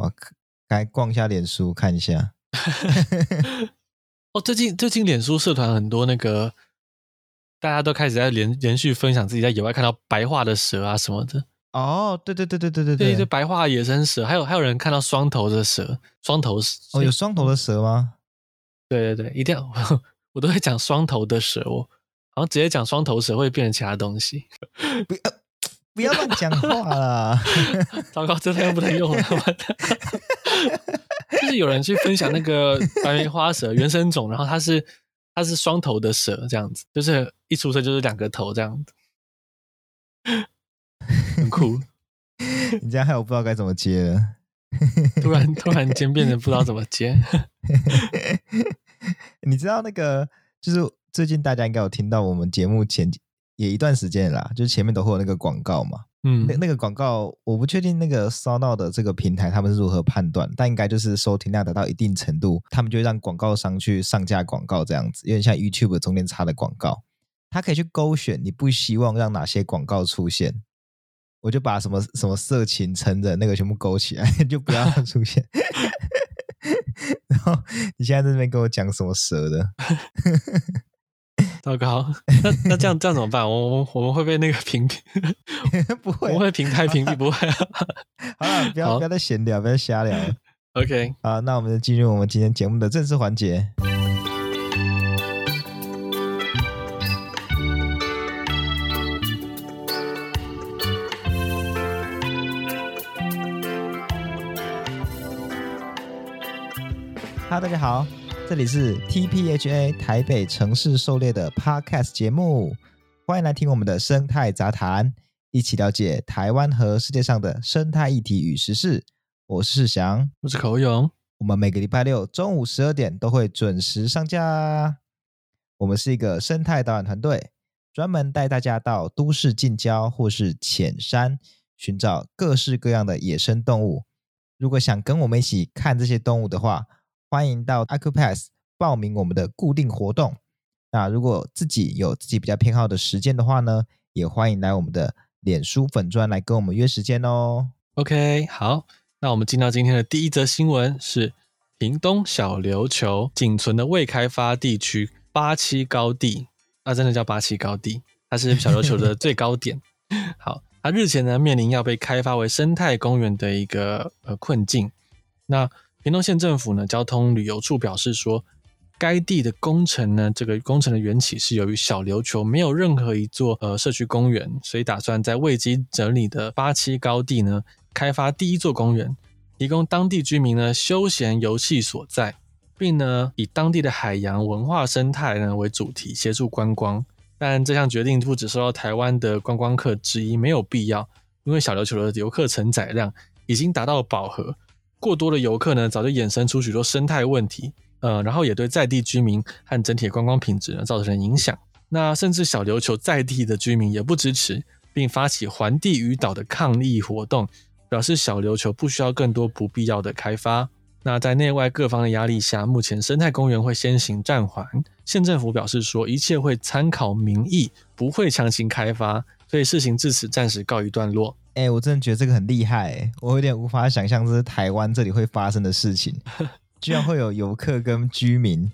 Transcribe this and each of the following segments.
我该逛一下脸书看一下。哦，最近最近脸书社团很多那个，大家都开始在连连续分享自己在野外看到白化的蛇啊什么的。哦，对对对对对对对，对白化野生蛇，还有还有人看到双头的蛇，双头蛇。哦，有双头的蛇吗？对对对，一定要，我，我都会讲双头的蛇我，好像直接讲双头蛇会变成其他东西。不要乱讲话啦！糟糕，这太又不能用了。就是有人去分享那个 白眉花蛇原生种，然后它是它是双头的蛇，这样子，就是一出生就是两个头这样子，很酷。你这样害我不知道该怎么接了。突然突然间变得不知道怎么接。你知道那个就是最近大家应该有听到我们节目前也一段时间啦，就是前面都会有那个广告嘛。嗯，那那个广告我不确定那个 SoundOn 的这个平台他们是如何判断，但应该就是收听量达到一定程度，他们就会让广告商去上架广告这样子，有点像 YouTube 中间插的广告，他可以去勾选你不希望让哪些广告出现。我就把什么什么色情、成人那个全部勾起来，就不要出现。然后你现在在那边跟我讲什么蛇的？糟糕，那那这样这样怎么办？我我我们会被那个屏蔽？不会，不会平台屏蔽，不会。好了，不要不要再闲聊，不要瞎聊。OK，好，那我们就进入我们今天节目的正式环节。哈喽，大家好，这里是 TPHA 台北城市狩猎的 Podcast 节目，欢迎来听我们的生态杂谈，一起了解台湾和世界上的生态议题与时事。我是世祥，我是口勇，我们每个礼拜六中午十二点都会准时上架。我们是一个生态导览团队，专门带大家到都市近郊或是浅山，寻找各式各样的野生动物。如果想跟我们一起看这些动物的话，欢迎到 a c u p a s s 报名我们的固定活动。那如果自己有自己比较偏好的时间的话呢，也欢迎来我们的脸书粉专来跟我们约时间哦。OK，好，那我们进到今天的第一则新闻是屏东小琉球仅存的未开发地区八七高地，那、真的叫八七高地，它是小琉球的最高点。好，它日前呢面临要被开发为生态公园的一个呃困境。那屏东县政府呢，交通旅游处表示说，该地的工程呢，这个工程的缘起是由于小琉球没有任何一座呃社区公园，所以打算在未经整理的八七高地呢，开发第一座公园，提供当地居民呢休闲游戏所在，并呢以当地的海洋文化生态呢为主题协助观光。但这项决定不只受到台湾的观光客质疑没有必要，因为小琉球的游客承载量已经达到饱和。过多的游客呢，早就衍生出许多生态问题，呃，然后也对在地居民和整体观光品质呢造成了影响。那甚至小琉球在地的居民也不支持，并发起环地与岛的抗议活动，表示小琉球不需要更多不必要的开发。那在内外各方的压力下，目前生态公园会先行暂缓。县政府表示说，一切会参考民意，不会强行开发，所以事情至此暂时告一段落。哎、欸，我真的觉得这个很厉害，欸，我有点无法想象这是台湾这里会发生的事情，居然会有游客跟居民，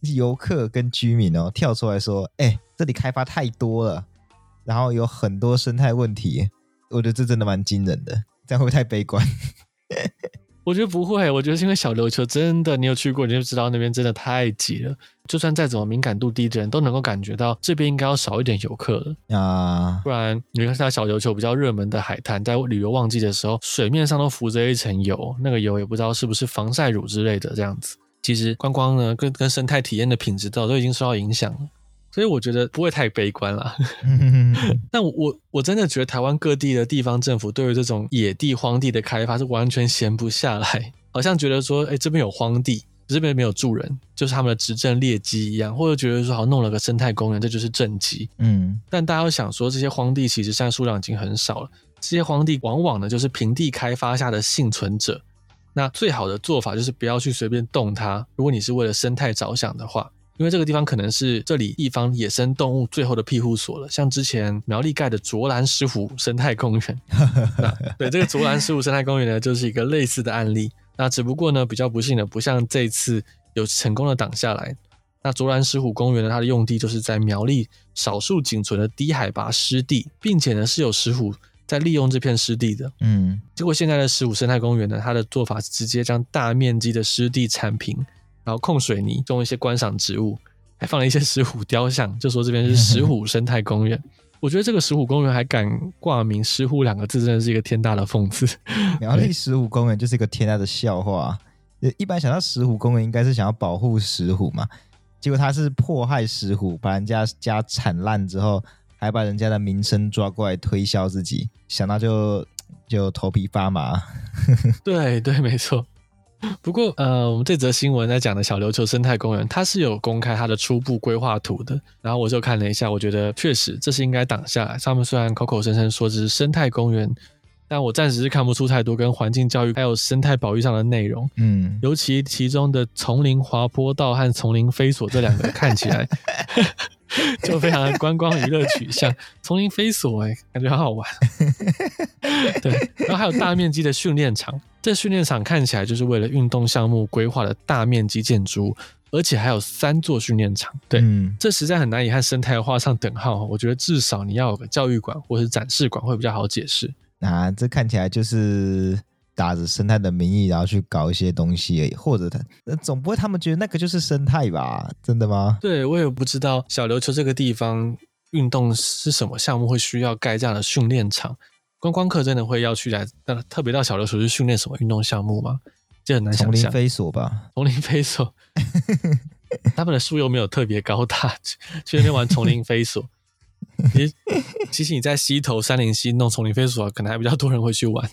游客跟居民哦跳出来说，哎、欸，这里开发太多了，然后有很多生态问题，我觉得这真的蛮惊人的，这样会不会太悲观？我觉得不会，我觉得是因为小琉球真的，你有去过你就知道那边真的太挤了。就算再怎么敏感度低的人都能够感觉到这边应该要少一点游客了啊。不然你看像小琉球比较热门的海滩，在旅游旺季的时候，水面上都浮着一层油，那个油也不知道是不是防晒乳之类的这样子。其实观光呢，跟跟生态体验的品质都都已经受到影响了。所以我觉得不会太悲观啦。但我我真的觉得台湾各地的地方政府对于这种野地荒地的开发是完全闲不下来，好像觉得说，哎，这边有荒地，这边没有住人，就是他们的执政劣迹一样，或者觉得说，好弄了个生态公园，这就是政绩。嗯，但大家要想说，这些荒地其实现在数量已经很少了，这些荒地往往呢就是平地开发下的幸存者。那最好的做法就是不要去随便动它。如果你是为了生态着想的话。因为这个地方可能是这里一方野生动物最后的庇护所了。像之前苗栗盖的卓兰石虎生态公园，对，这个卓兰石虎生态公园呢，就是一个类似的案例。那只不过呢，比较不幸的，不像这一次有成功的挡下来。那卓兰石虎公园呢，它的用地就是在苗栗少数仅存的低海拔湿地，并且呢是有石虎在利用这片湿地的。嗯，结果现在的石虎生态公园呢，它的做法是直接将大面积的湿地铲平，然后控水泥，种一些观赏植物，还放了一些石虎雕像，就说这边是 石虎生态公园。我觉得这个石虎公园还敢挂名“石虎”两个字，真的是一个天大的讽刺。苗栗石虎公园就是一个天大的笑话。一般想到石虎公园，应该是想要保护石虎嘛。结果他是迫害石虎，把人家家铲烂之后，还把人家的名声抓过来推销自己，想到就就头皮发麻。对对，没错。不过呃，我们这则新闻在讲的小琉球生态公园，它是有公开它的初步规划图的。然后我就看了一下，我觉得确实这是应该挡下来。上面虽然口口声声说这是生态公园。但我暂时是看不出太多跟环境教育还有生态保育上的内容，嗯，尤其其中的丛林滑坡道和丛林飞索这两个看起来 就非常的观光娱乐取向。丛林飞索哎，感觉好好玩。对，然后还有大面积的训练场，这训练场看起来就是为了运动项目规划的大面积建筑，而且还有三座训练场。对，嗯，这实在很难以和生态画上等号。我觉得至少你要有个教育馆或是展示馆会比较好解释。啊，这看起来就是打着生态的名义，然后去搞一些东西而已，或者他总不会他们觉得那个就是生态吧？真的吗？对，我也不知道小琉球这个地方运动是什么项目会需要盖这样的训练场，观光客真的会要去来，特别到小琉球去训练什么运动项目吗？这很难想象。丛林飞索吧，丛林飞索，他们的树又没有特别高大，去那边玩丛林飞索。其实，其实你在西头、三零七弄丛林飞索，可能还比较多人会去玩。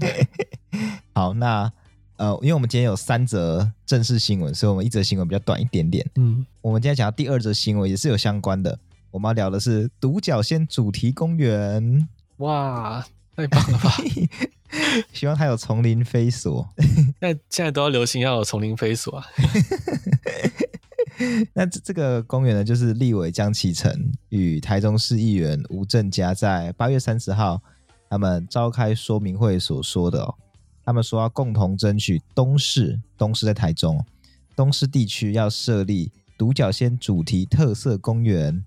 对 好，那呃，因为我们今天有三则正式新闻，所以我们一则新闻比较短一点点。嗯，我们今天讲到第二则新闻也是有相关的，我们要聊的是独角仙主题公园。哇，太棒了吧！希望它有丛林飞索。那现在都要流行要有丛林飞索啊。那这这个公园呢，就是立委江启臣与台中市议员吴正嘉在八月三十号他们召开说明会所说的哦。他们说要共同争取东势，东势在台中，东势地区要设立独角仙主题特色公园。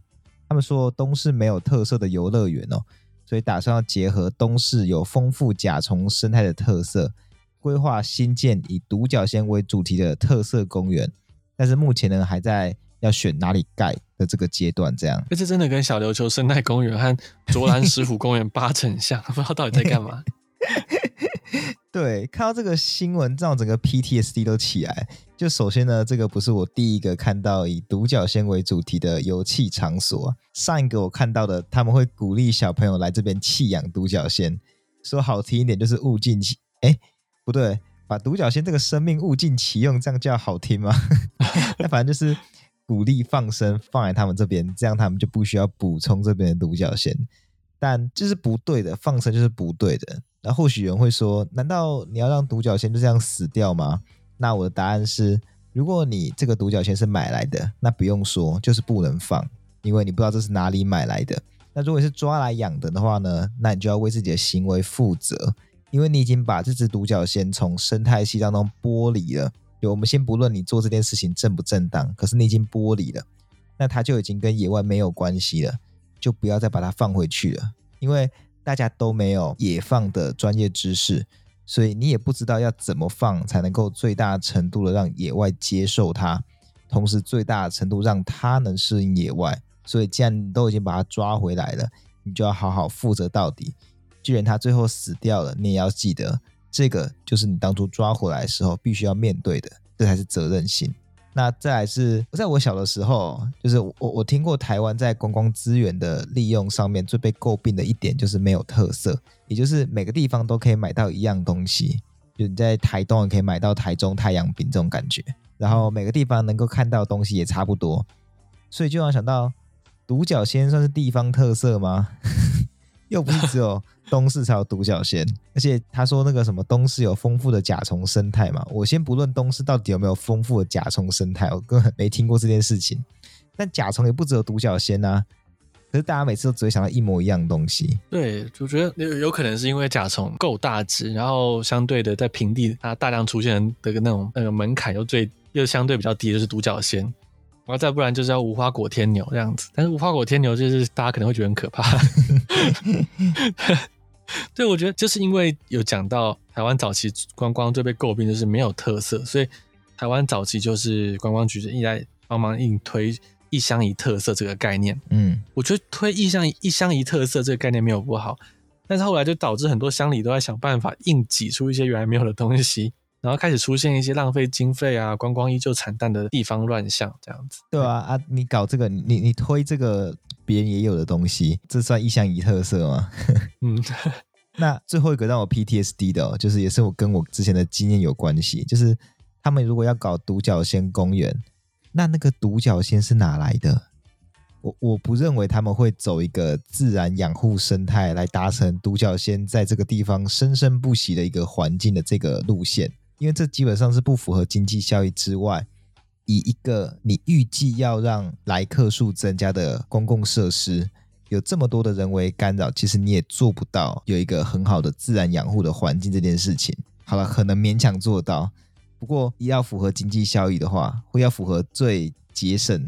他们说东势没有特色的游乐园哦，所以打算要结合东势有丰富甲虫生态的特色，规划新建以独角仙为主题的特色公园。但是目前呢，还在要选哪里盖的这个阶段，这样。而且真的跟小琉球生态公园和卓兰石虎公园 八成像，不知道到底在干嘛。对，看到这个新闻，让整个 PTSD 都起来。就首先呢，这个不是我第一个看到以独角仙为主题的游憩场所。上一个我看到的，他们会鼓励小朋友来这边弃养独角仙，说好听一点就是物尽其，哎，不对。把独角仙这个生命物尽其用，这样叫好听吗？那反正就是鼓励放生，放在他们这边，这样他们就不需要补充这边的独角仙。但这是不对的，放生就是不对的。那或许有人会说，难道你要让独角仙就这样死掉吗？那我的答案是，如果你这个独角仙是买来的，那不用说，就是不能放，因为你不知道这是哪里买来的。那如果是抓来养的的话呢，那你就要为自己的行为负责。因为你已经把这只独角仙从生态系当中剥离了，就我们先不论你做这件事情正不正当，可是你已经剥离了，那它就已经跟野外没有关系了，就不要再把它放回去了。因为大家都没有野放的专业知识，所以你也不知道要怎么放才能够最大程度的让野外接受它，同时最大程度让它能适应野外。所以既然都已经把它抓回来了，你就要好好负责到底。既然他最后死掉了，你也要记得，这个就是你当初抓回来的时候必须要面对的，这才是责任心。那再来是，在我小的时候，就是我我听过台湾在观光资源的利用上面最被诟病的一点就是没有特色，也就是每个地方都可以买到一样东西，就你在台东也可以买到台中太阳饼这种感觉，然后每个地方能够看到的东西也差不多，所以就要想到独角仙算是地方特色吗？又不是只有东市才有独角仙，而且他说那个什么东市有丰富的甲虫生态嘛，我先不论东市到底有没有丰富的甲虫生态，我根本没听过这件事情。但甲虫也不只有独角仙啊，可是大家每次都只会想到一模一样的东西。对，我觉得有有可能是因为甲虫够大只，然后相对的在平地它大量出现的那种那个门槛又最又相对比较低，就是独角仙。然后再不然就是要无花果天牛这样子，但是无花果天牛就是大家可能会觉得很可怕。对，我觉得就是因为有讲到台湾早期观光最被诟病就是没有特色，所以台湾早期就是观光局就一直在帮忙硬推一乡一特色这个概念。嗯，我觉得推一乡一乡一特色这个概念没有不好，但是后来就导致很多乡里都在想办法硬挤出一些原来没有的东西。然后开始出现一些浪费经费啊，观光依旧惨淡的地方乱象，这样子。对啊啊，你搞这个，你你推这个别人也有的东西，这算一乡一特色吗？嗯，那最后一个让我 PTSD 的哦，就是也是我跟我之前的经验有关系，就是他们如果要搞独角仙公园，那那个独角仙是哪来的？我我不认为他们会走一个自然养护生态来达成独角仙在这个地方生生不息的一个环境的这个路线。因为这基本上是不符合经济效益之外，以一个你预计要让来客数增加的公共设施，有这么多的人为干扰，其实你也做不到有一个很好的自然养护的环境这件事情。好了，可能勉强做到，不过要符合经济效益的话，或要符合最节省，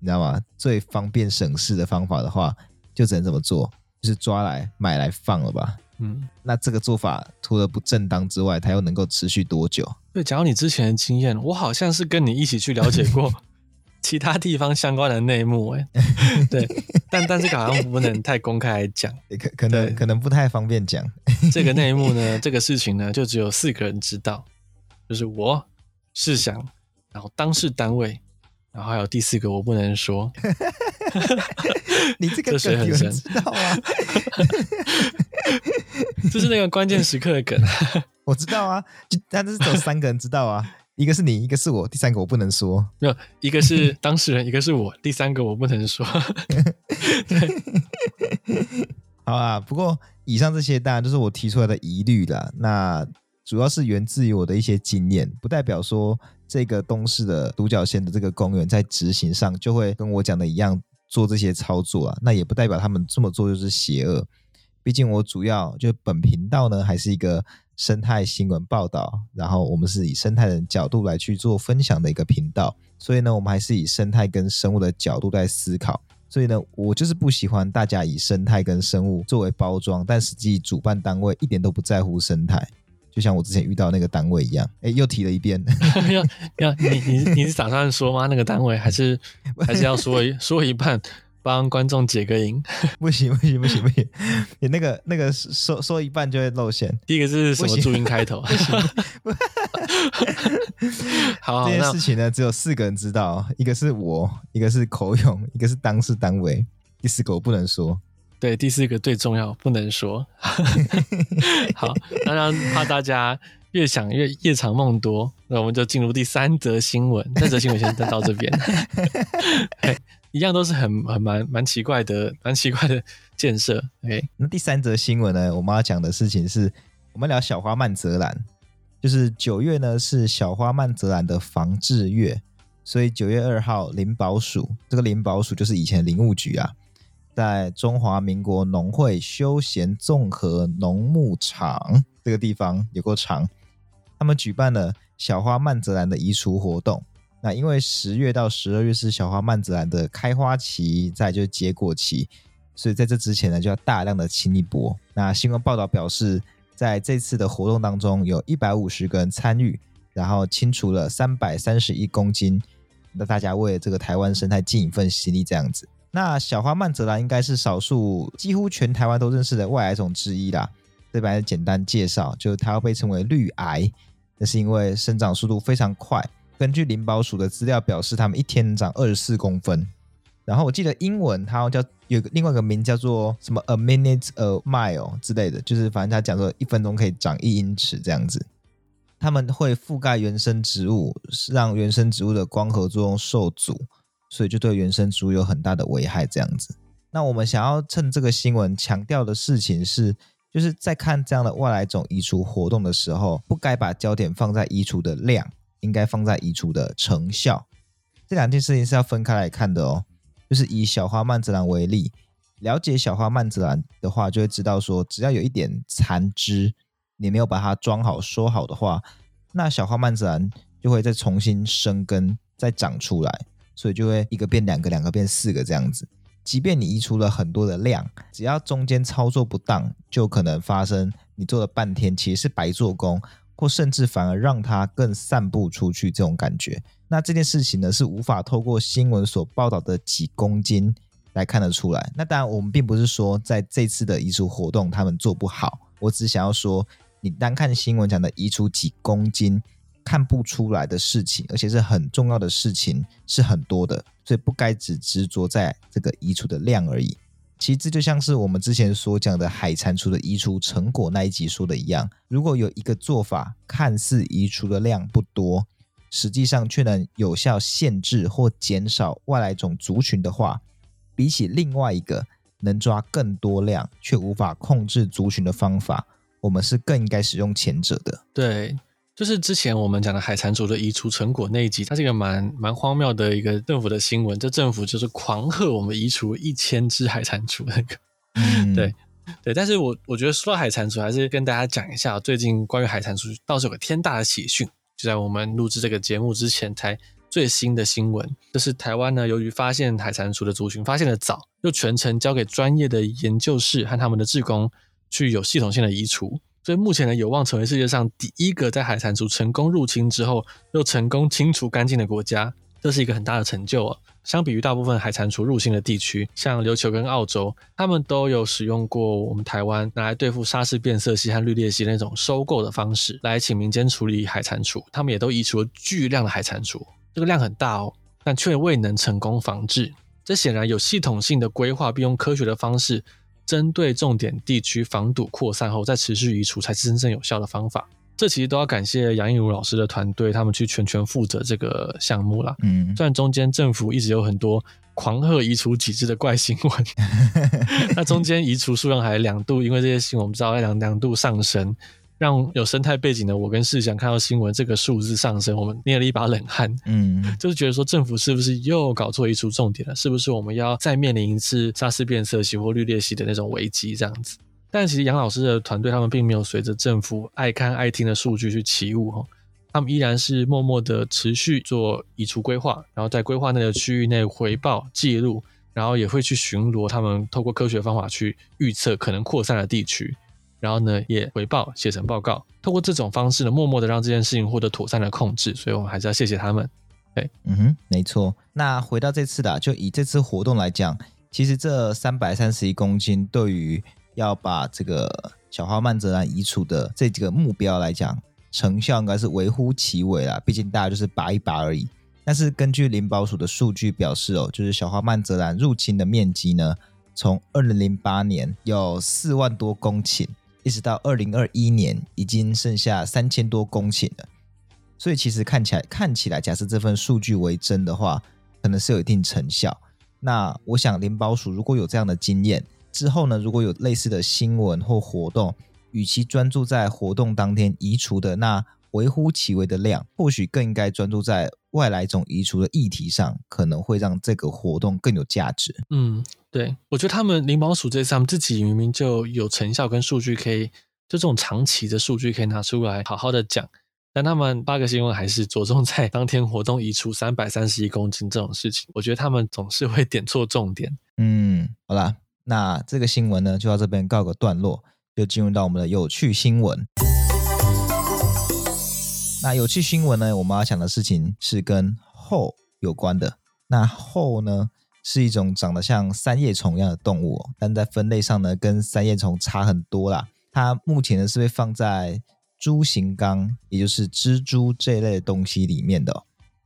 你知道吗？最方便省事的方法的话，就只能这么做，就是抓来买来放了吧。嗯，那这个做法除了不正当之外，它又能够持续多久？对，假如你之前的经验，我好像是跟你一起去了解过 其他地方相关的内幕，哎，对，但但这个好像不能太公开来讲，可可能可能不太方便讲这个内幕呢。这个事情呢，就只有四个人知道，就是我、世祥，然后当事单位。然后还有第四个，我不能说。你这个梗有人知道吗？这是那个关键时刻的梗。我知道啊，就但是只有三个人知道啊，一个是你，一个是我，第三个我不能说。没有，一个是当事人，一个是我，第三个我不能说。对，好啊。不过以上这些当然都是我提出来的疑虑啦。那主要是源自于我的一些经验，不代表说。这个东市的独角仙的这个公园在执行上就会跟我讲的一样做这些操作啊，那也不代表他们这么做就是邪恶。毕竟我主要就本频道呢还是一个生态新闻报道，然后我们是以生态的角度来去做分享的一个频道，所以呢，我们还是以生态跟生物的角度在思考。所以呢，我就是不喜欢大家以生态跟生物作为包装，但实际主办单位一点都不在乎生态。就像我之前遇到那个单位一样，哎，又提了一遍。要要你你你是打算说吗？那个单位还是还是要说一 说一半，帮观众解个音？不行不行不行不行，你那个那个说说一半就会露馅。第一个是什么注音开头？不行。好，好，这件事情呢，只有四个人知道，一个是我，一个是口勇，一个是当事单位，第四个我不能说。对，第四个最重要，不能说。好，那让怕大家越想越夜长梦多，那我们就进入第三则新闻。三则新闻先到这边，一样都是很很蛮蛮奇怪的，蛮奇怪的 建设。OK，那第三则新闻呢，我们要讲的事情是，我们聊小花曼泽兰，就是九月呢是小花曼泽兰的防治月，所以九月二号林保署，这个林保署就是以前林务局啊。在中华民国农会休闲综合农牧场这个地方有够长，他们举办了小花曼泽兰的移除活动。那因为十月到十二月是小花曼泽兰的开花期，再就是结果期，所以在这之前呢，就要大量的清一波。那新闻报道表示，在这次的活动当中，有一百五十个人参与，然后清除了三百三十一公斤。那大家为这个台湾生态尽一份心力，这样子。那小花曼泽兰应该是少数几乎全台湾都认识的外来种之一啦。这边简单介绍，就是它要被称为绿癌，那是因为生长速度非常快。根据林保署的资料表示，它们一天能长二十四公分。然后我记得英文它叫有个另外一个名叫做什么 a minute a mile 之类的，就是反正它讲说一分钟可以长一英尺这样子。它们会覆盖原生植物，让原生植物的光合作用受阻。所以就对原生植物有很大的危害，这样子。那我们想要趁这个新闻强调的事情是，就是在看这样的外来种移除活动的时候，不该把焦点放在移除的量，应该放在移除的成效。这两件事情是要分开来看的哦。就是以小花曼泽兰为例，了解小花曼泽兰的话，就会知道说，只要有一点残枝，你没有把它装好收好的话，那小花曼泽兰就会再重新生根，再长出来，所以就会一个变两个，两个变四个这样子。即便你移除了很多的量，只要中间操作不当，就可能发生你做了半天其实是白做工，或甚至反而让它更散布出去这种感觉。那这件事情呢，是无法透过新闻所报道的几公斤来看得出来。那当然，我们并不是说在这次的移除活动他们做不好，我只想要说，你单看新闻讲的移除几公斤。看不出来的事情，而且是很重要的事情，是很多的，所以不该只执着在这个移除的量而已。其实这就像是我们之前所讲的海蟾蜍的移除成果那一集说的一样，如果有一个做法看似移除的量不多，实际上却能有效限制或减少外来种族群的话，比起另外一个能抓更多量却无法控制族群的方法，我们是更应该使用前者的。对。就是之前我们讲的海蟾蜍的移除成果那一集，它是一个蛮蛮荒谬的一个政府的新闻。这政府就是狂贺我们移除一千只海蟾蜍那个，嗯、对对。但是我我觉得说到海蟾蜍，还是跟大家讲一下，最近关于海蟾蜍倒是有个天大的喜讯，就在我们录制这个节目之前才最新的新闻，就是台湾呢，由于发现海蟾蜍的族群发现的早，又全程交给专业的研究室和他们的志工去有系统性的移除。所以目前呢，有望成为世界上第一个在海蟾蜍成功入侵之后又成功清除干净的国家，这是一个很大的成就啊！相比于大部分海蟾蜍入侵的地区，像琉球跟澳洲，他们都有使用过我们台湾拿来对付沙氏变色蜥和绿鬣蜥那种收购的方式来请民间处理海蟾蜍，他们也都移除了巨量的海蟾蜍，这个量很大哦，但却未能成功防治。这显然有系统性的规划，并用科学的方式。针对重点地区防堵扩散后再持续移除才是真正有效的方法。这其实都要感谢杨映如老师的团队，他们去全权负责这个项目啦。嗯，虽然中间政府一直有很多狂贺移除几只的怪新闻，那中间移除数量还两度，因为这些新闻我们知道要两两度上升。让有生态背景的我跟世祥看到新闻这个数字上升，我们捏了一把冷汗。嗯，就是觉得说政府是不是又搞错移除重点了？是不是我们要再面临一次沙士变色蜥或绿鬣蜥的那种危机这样子？但其实杨老师的团队他们并没有随着政府爱看爱听的数据去起舞哈，他们依然是默默的持续做移除规划，然后在规划内的区域内回报记录，然后也会去巡逻，他们透过科学方法去预测可能扩散的地区。然后呢，也回报写成报告，透过这种方式呢，默默的让这件事情获得妥善的控制。所以我们还是要谢谢他们。对，嗯哼，没错。那回到这次的，就以这次活动来讲，其实这三百三十一公斤对于要把这个小花曼泽兰移除的这几个目标来讲，成效应该是微乎其微啦。毕竟大家就是拔一拔而已。但是根据林保署的数据表示哦，就是小花曼泽兰入侵的面积呢，从二零零八年有四万多公顷。一直到二零二一年，已经剩下三千多公顷了。所以其实看起来，看起来，假设这份数据为真的话，可能是有一定成效。那我想，林保署如果有这样的经验之后呢，如果有类似的新闻或活动，与其专注在活动当天移除的那微乎其微的量，或许更应该专注在外来种移除的议题上，可能会让这个活动更有价值。嗯。对，我觉得他们林保署这次他们自己明明就有成效跟数据，可以就这种长期的数据可以拿出来好好的讲，但他们八个新闻还是着重在当天活动移除三百三十一公斤这种事情，我觉得他们总是会点错重点。嗯，好啦，那这个新闻呢就到这边告个段落，就进入到我们的有趣新闻。那有趣新闻呢，我们要讲的事情是跟鱟有关的。那鱟呢？是一种长得像三叶虫一样的动物，但在分类上呢，跟三叶虫差很多啦。它目前呢是被放在蛛形纲，也就是蜘蛛这一类的东西里面的，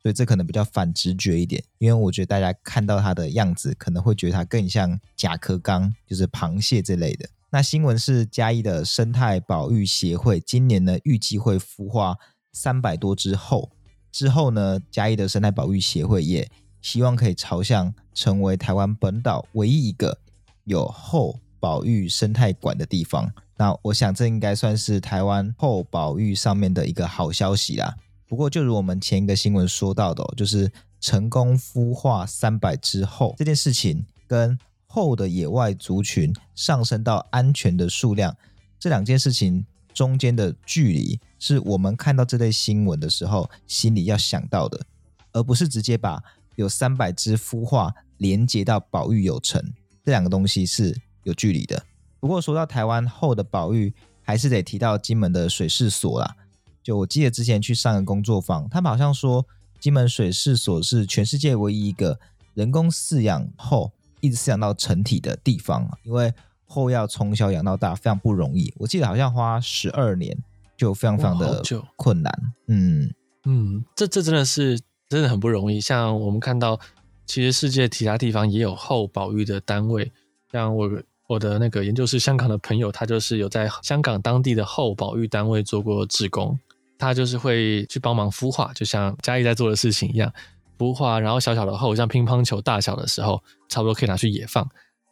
所以这可能比较反直觉一点。因为我觉得大家看到它的样子，可能会觉得它更像甲壳纲，就是螃蟹这类的。那新闻是嘉义的生态保育协会今年呢预计会孵化三百多只后，之后呢嘉义的生态保育协会也希望可以朝向成为台湾本岛唯一一个有后保育生态馆的地方。那我想这应该算是台湾后保育上面的一个好消息啦。不过，就如我们前一个新闻说到的，就是成功孵化三百只后这件事情，跟后的野外族群上升到安全的数量，这两件事情中间的距离，是我们看到这类新闻的时候心里要想到的，而不是直接把有三百只孵化连接到保育有成，这两个东西是有距离的。不过说到台湾后的保育，还是得提到金门的水试所啦。就我记得之前去上个工作坊，他们好像说金门水试所是全世界唯一一个人工饲养后一直饲养到成体的地方，因为后要从小养到大非常不容易。我记得好像花十二年，就非常非常的困难。嗯嗯，这这真的是真的很不容易。像我们看到，其实世界其他地方也有后保育的单位，像我我的那个研究室香港的朋友，他就是有在香港当地的后保育单位做过志工。他就是会去帮忙孵化，就像嘉义在做的事情一样，孵化，然后小小的后像乒乓球大小的时候，差不多可以拿去野放。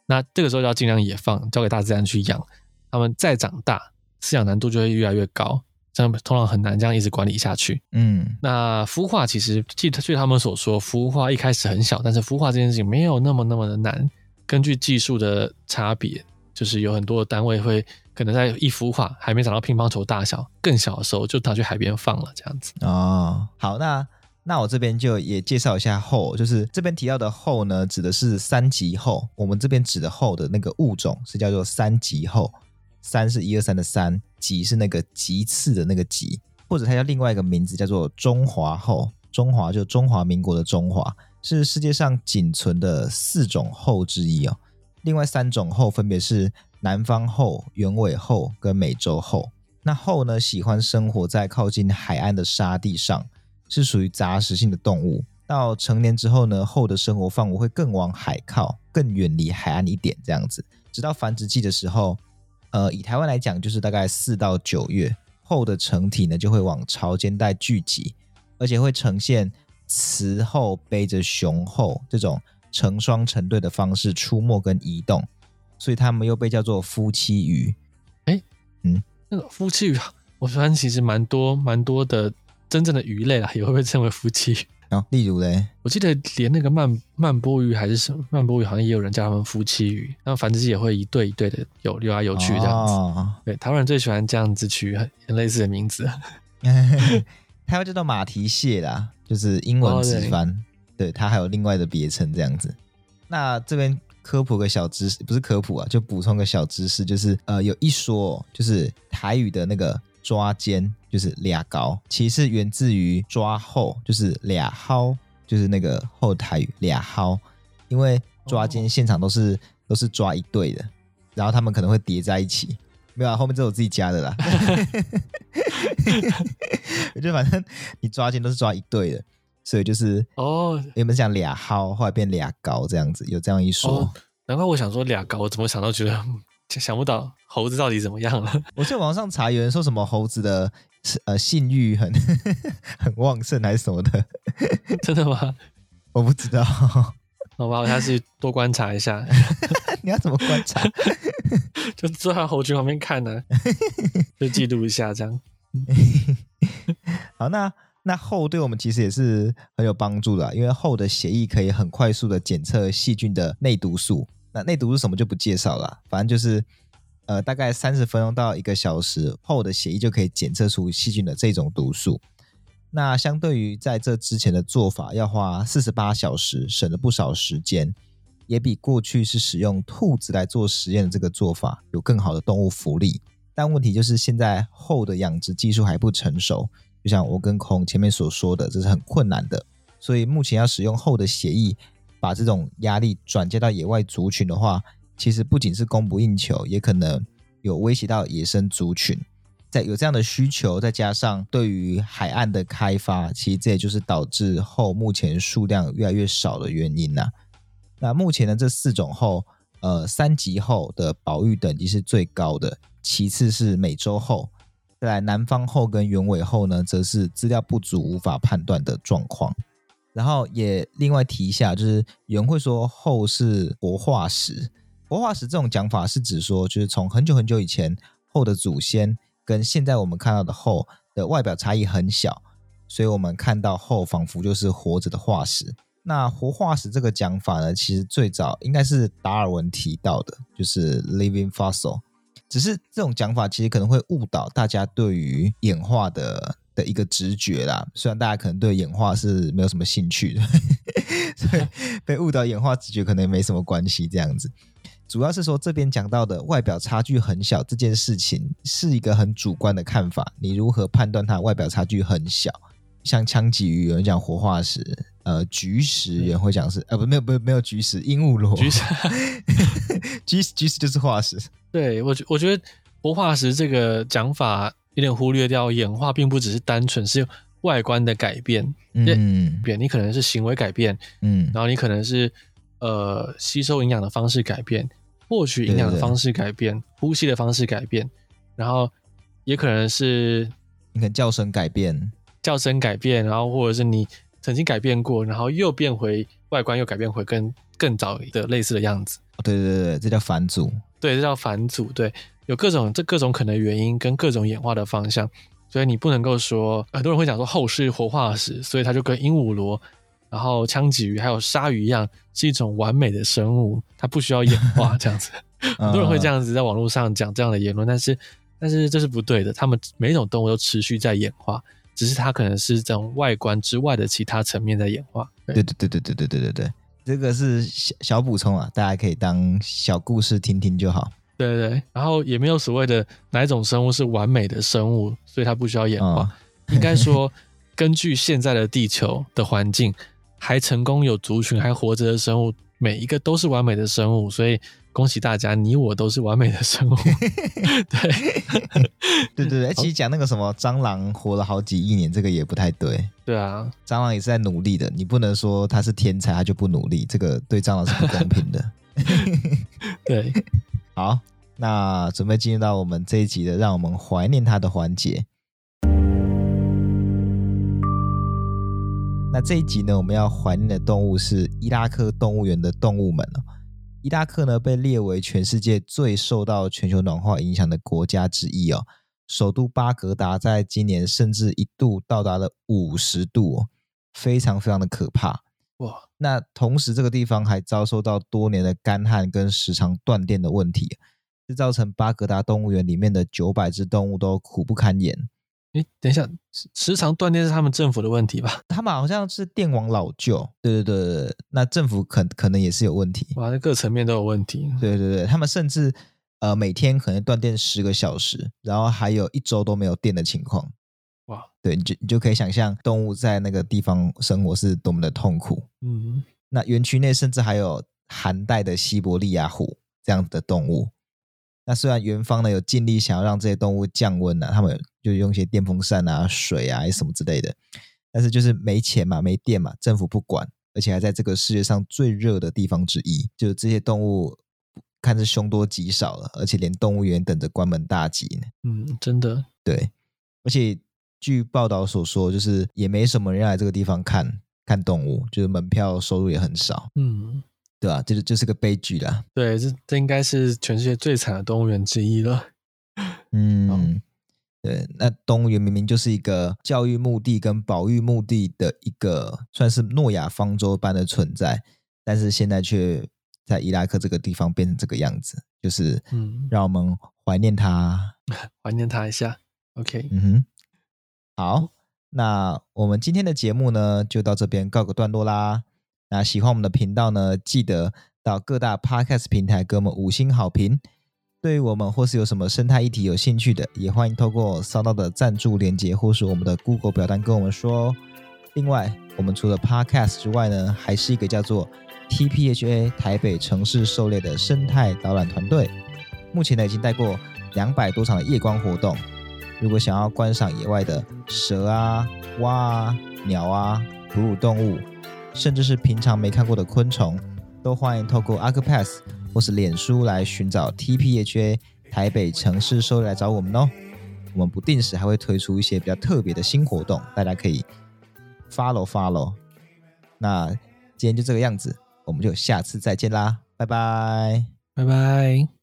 那这个时候就要尽量野放，交给大自然去养。他们再长大，饲养难度就会越来越高，这样通常很难这样一直管理下去。嗯，那孵化其实据据他们所说，孵化一开始很小，但是孵化这件事情没有那么那么的难。根据技术的差别，就是有很多的单位会。可能在一孵化还没长到乒乓球大小，更小的时候就拿去海边放了，这样子。哦，好，那那我这边就也介绍一下后，就是这边提到的后呢，指的是三级后。我们这边指的后的那个物种是叫做三级后，三是一二三的三，级是那个级次的那个级，或者它叫另外一个名字叫做中华后。中华就中华民国的中华，是世界上仅存的四种后之一哦。另外三种后分别是。南方后、原尾后跟美洲后，那后呢，喜欢生活在靠近海岸的沙地上，是属于杂食性的动物。到成年之后呢，后的生活范围会更往海靠，更远离海岸一点，这样子。直到繁殖季的时候，呃，以台湾来讲，就是大概四到九月，后的成体呢就会往潮间带聚集，而且会呈现雌后背着雄后这种成双成对的方式出没跟移动。所以他们又被叫做夫妻鱼，哎、欸，嗯，那个夫妻鱼，我发现其实蛮多蛮多的真正的鱼类啦，也会被称为夫妻鱼。哦，例如嘞，我记得连那个曼曼波鱼还是什么曼波鱼，好像也有人叫他们夫妻鱼。那繁殖季也会一对一对的游游来游去这样子。哦、对，台湾人最喜欢这样子取很很类似的名字。台湾叫做马蹄蟹啦，就是英文直翻。哦、对，它还有另外的别称这样子。那这边。科普个小知识，不是科普啊，就补充个小知识，就是呃，有一说，就是台语的那个抓奸，就是俩高，其实是源自于抓后，就是俩蒿，就是那个后台语俩蒿，因为抓奸现场都是、哦、都是抓一对的，然后他们可能会叠在一起，没有啊，后面这是我自己加的啦，我觉得反正你抓奸都是抓一对的。所以就是哦，原本想俩蒿，后来变俩高这样子，有这样一说。哦、难怪我想说俩高，我怎么想到觉得想不到猴子到底怎么样了。我在网上查，有人说什么猴子的呃性欲很 很旺盛还是什么的，真的吗？我不知道。好吧，我下次多观察一下。你要怎么观察？就坐在猴群旁边看呢、啊，就记录一下这样。好，那。那后对我们其实也是很有帮助的，因为后的血液可以很快速的检测细菌的内毒素。那内毒素什么就不介绍了，反正就是呃大概三十分钟到一个小时后的血液就可以检测出细菌的这种毒素。那相对于在这之前的做法要花四十八小时，省了不少时间，也比过去是使用兔子来做实验的这个做法有更好的动物福利。但问题就是现在后的养殖技术还不成熟。就像我跟孔前面所说的，这是很困难的，所以目前要使用后的血液，把这种压力转接到野外族群的话，其实不仅是供不应求，也可能有威胁到野生族群。在有这样的需求，再加上对于海岸的开发，其实这也就是导致后目前数量越来越少的原因呐、啊。那目前的这四种后，呃，三级后的保育等级是最高的，其次是美洲后。再来，南方后跟原尾后呢，则是资料不足，无法判断的状况。然后也另外提一下，就是有人会说后是活化石，活化石这种讲法是指说，就是从很久很久以前，后的祖先跟现在我们看到的后的外表差异很小，所以我们看到后仿佛就是活着的化石。那活化石这个讲法呢，其实最早应该是达尔文提到的，就是 living fossil。只是这种讲法其实可能会误导大家对于演化的的一个直觉啦。虽然大家可能对演化是没有什么兴趣的，所以 被误导演化直觉可能也没什么关系。这样子，主要是说这边讲到的外表差距很小这件事情是一个很主观的看法。你如何判断它外表差距很小？像枪鲫鱼，有人讲活化石。呃，菊石有人会讲是，呃，不，没有，不，没有菊石，鹦鹉螺。菊石，菊菊石就是化石。对我觉，我觉得活化石这个讲法有点忽略掉演化，并不只是单纯是外观的改变，嗯，变，你可能是行为改变，嗯，然后你可能是呃吸收营养的方式改变，获取营养的方式改变，呼吸的方式改变，然后也可能是你看叫声改变，叫声改变，然后或者是你。曾经改变过，然后又变回外观，又改变回跟更早的类似的样子。对对对，这叫返祖。对，这叫返祖。对，有各种这各种可能原因跟各种演化的方向，所以你不能够说，很多人会讲说后世活化石，所以它就跟鹦鹉螺、然后枪鲫鱼还有鲨鱼一样，是一种完美的生物，它不需要演化 这样子。很多人会这样子在网络上讲这样的言论，但是但是这是不对的，它们每一种动物都持续在演化。只是它可能是这种外观之外的其他层面在演化。对对对对对对对对对，这个是小小补充啊，大家可以当小故事听听就好。对对对，然后也没有所谓的哪一种生物是完美的生物，所以它不需要演化。哦、应该说，根据现在的地球的环境，还成功有族群还活着的生物，每一个都是完美的生物，所以。恭喜大家，你我都是完美的生物。对，对对对，其实讲那个什么蟑螂活了好几亿年，这个也不太对。对啊，蟑螂也是在努力的，你不能说它是天才，它就不努力，这个对蟑螂是不公平的。对，好，那准备进入到我们这一集的让我们怀念它的环节。那这一集呢，我们要怀念的动物是伊拉克动物园的动物们伊拉克呢，被列为全世界最受到全球暖化影响的国家之一哦。首都巴格达在今年甚至一度到达了五十度哦，非常非常的可怕哇！那同时这个地方还遭受到多年的干旱跟时常断电的问题，是造成巴格达动物园里面的九百只动物都苦不堪言。哎，等一下，时常断电是他们政府的问题吧？他们好像是电网老旧，对对对对，那政府可可能也是有问题。哇，那各层面都有问题。对对对，他们甚至呃每天可能断电十个小时，然后还有一周都没有电的情况。哇，对，你就你就可以想象动物在那个地方生活是多么的痛苦。嗯，那园区内甚至还有寒带的西伯利亚虎这样子的动物。那虽然园方呢有尽力想要让这些动物降温呢、啊，他们就用一些电风扇啊、水啊什么之类的，但是就是没钱嘛、没电嘛，政府不管，而且还在这个世界上最热的地方之一，就是这些动物看是凶多吉少了，而且连动物园等着关门大吉呢。嗯，真的对，而且据报道所说，就是也没什么人来这个地方看看动物，就是门票收入也很少。嗯。对啊，这就就是个悲剧啦。对，这这应该是全世界最惨的动物园之一了。嗯，嗯对，那动物园明明就是一个教育目的跟保育目的的一个，算是诺亚方舟般的存在，但是现在却在伊拉克这个地方变成这个样子，就是嗯，让我们怀念它，怀念它一下。OK，嗯哼，好，那我们今天的节目呢，就到这边告个段落啦。那喜欢我们的频道呢，记得到各大 Podcast 平台给我们五星好评。对于我们或是有什么生态议题有兴趣的，也欢迎透过收到的赞助连接或是我们的 Google 表单跟我们说哦。另外，我们除了 Podcast 之外呢，还是一个叫做 TPHA 台北城市狩猎的生态导览团队。目前呢，已经带过两百多场的夜光活动。如果想要观赏野外的蛇啊、蛙啊、鸟啊、哺乳动物，甚至是平常没看过的昆虫，都欢迎透过 Accupass 或是脸书来寻找 TPHA 台北城市兽医来找我们哦。我们不定时还会推出一些比较特别的新活动，大家可以 follow follow。那今天就这个样子，我们就下次再见啦，拜拜。拜拜。